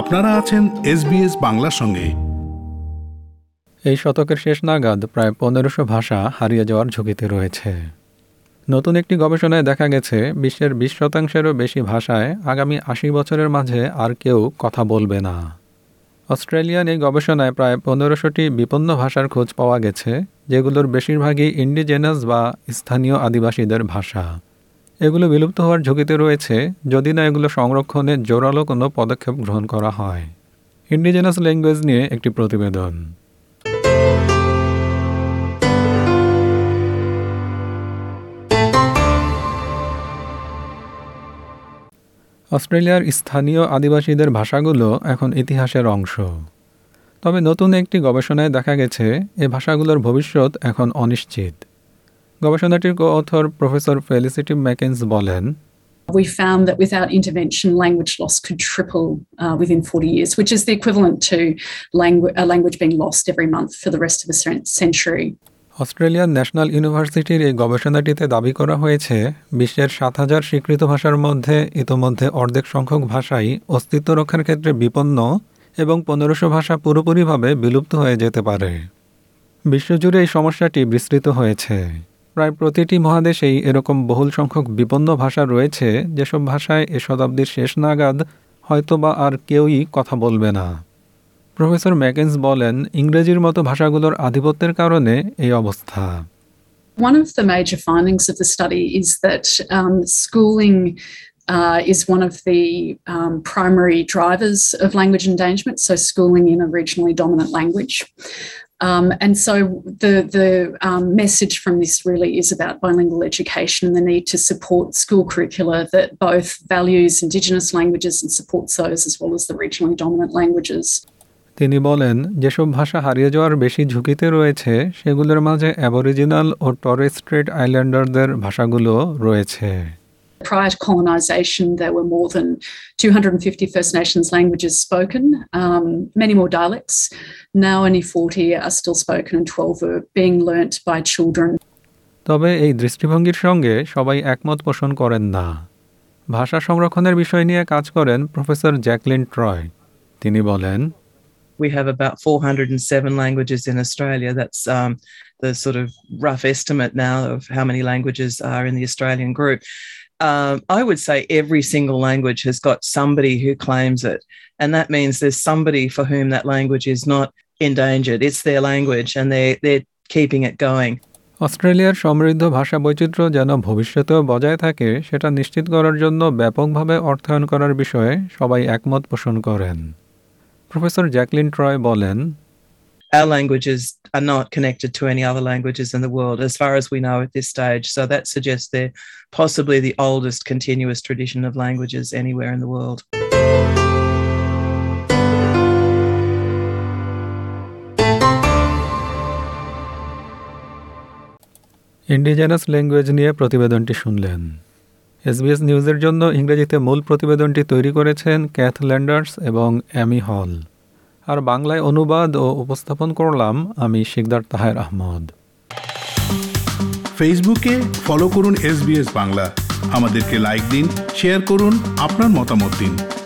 আপনারা আছেন এসবিএস বাংলার সঙ্গে। এই শতকের শেষ নাগাদ প্রায় পনেরোশো ভাষা হারিয়ে যাওয়ার ঝুঁকিতে রয়েছে। নতুন একটি গবেষণায় দেখা গেছে, বিশ্বের বিশ শতাংশেরও বেশি ভাষায় আগামী আশি বছরের মাঝে আর কেউ কথা বলবে না। অস্ট্রেলিয়ান এই গবেষণায় প্রায় পনেরোশোটি বিপন্ন ভাষার খোঁজ পাওয়া গেছে, যেগুলোর বেশিরভাগই ইন্ডিজেনাস বা স্থানীয় আদিবাসীদের ভাষা। এগুলো বিলুপ্ত হওয়ার ঝুঁকিতে রয়েছে যদি না এগুলো সংরক্ষণে জোরালো কোনো পদক্ষেপ গ্রহণ করা হয়। ইন্ডিজেনাস ল্যাঙ্গুয়েজ নিয়ে একটি প্রতিবেদন। অস্ট্রেলিয়ার স্থানীয় আদিবাসীদের ভাষাগুলো এখন ইতিহাসের অংশ। তবে নতুন একটি গবেষণায় দেখা গেছে, এ ভাষাগুলোর ভবিষ্যৎ এখন অনিশ্চিত। গবেষণাটির অথর প্রফেসর ফেলিসিটি ম্যাকেন্স বলেন We found that without intervention, language loss could triple uh, within 40 years, which is the equivalent to langu- a language being lost every month for the rest of a century. Australian National ইউনিভার্সিটির এই গবেষণাটিতে দাবি করা হয়েছে বিশ্বের সাত হাজার স্বীকৃত ভাষার মধ্যে ইতোমধ্যে অর্ধেক সংখ্যক ভাষাই অস্তিত্ব রক্ষার ক্ষেত্রে বিপন্ন এবং পনেরোশো ভাষা পুরোপুরিভাবে বিলুপ্ত হয়ে যেতে পারে বিশ্বজুড়ে এই সমস্যাটি বিস্তৃত হয়েছে প্রায় প্রতিটি মহাদেশেই এরকম বহুল সংখ্যক বিপন্ন ভাষা রয়েছে যেসব ভাষায় এ শতাব্দীর শেষ নাগাদ হয়তোবা আর কেউই কথা বলবে না প্রফেসর ম্যাকেন্স বলেন ইংরেজির মতো ভাষাগুলোর আধিপত্যের কারণে এই অবস্থা One of the major findings of the study is that um, schooling uh, is one of the um, primary drivers of language endangerment, so schooling in a regionally dominant language. Um, and so the, the um, message from this really is about bilingual education and the need to support school curricula that both values Indigenous languages and supports those as well as the regionally dominant languages. তিনি বলেন যেসব ভাষা হারিয়ে যাওয়ার বেশি ঝুঁকিতে রয়েছে সেগুলোর মাঝে অ্যাবরিজিনাল ও টরেস স্ট্রেট আইল্যান্ডারদের ভাষাগুলো রয়েছে Prior to colonisation, there were more than 250 First Nations languages spoken, um, many more dialects. Now only 40 are still spoken and 12 are being learnt by children. তবে এই দৃষ্টিভঙ্গির সঙ্গে সবাই একমত পোষণ করেন না ভাষা সংরক্ষণের বিষয় নিয়ে কাজ করেন প্রফেসর জ্যাকলিন ট্রয় তিনি বলেন we have about 407 languages in Australia. That's um, the sort of rough estimate now of how many languages are in the Australian group. Um, I would say every single language has got somebody who claims it. And that means there's somebody for whom that language is not endangered. It's their language and they're, they're keeping it going. অস্ট্রেলিয়ার সমৃদ্ধ ভাষা বৈচিত্র্য যেন ভবিষ্যতেও বজায় থাকে সেটা নিশ্চিত করার জন্য ব্যাপকভাবে অর্থায়ন করার বিষয়ে সবাই একমত পোষণ করেন প্রফেসর জ্যাকলিন ট্রয় বলেন Our languages are not connected to any other languages in the world, as far as we know at this stage. So that suggests they're possibly the oldest continuous tradition of languages anywhere in the world. Indigenous language নিয়ে প্রতিবেদনটি শুনলেন SBS নিউজের জন্য ইংরেজিতে মূল প্রতিবেদনটি তৈরি করেছেন ক্যাথ ল্যান্ডার্স এবং অ্যামি হল আর বাংলায় অনুবাদ ও উপস্থাপন করলাম আমি শিকদার তাহের আহমদ। ফেসবুকে ফলো করুন এস বাংলা। আমাদেরকে লাইক দিন, শেয়ার করুন, আপনার মতামত দিন।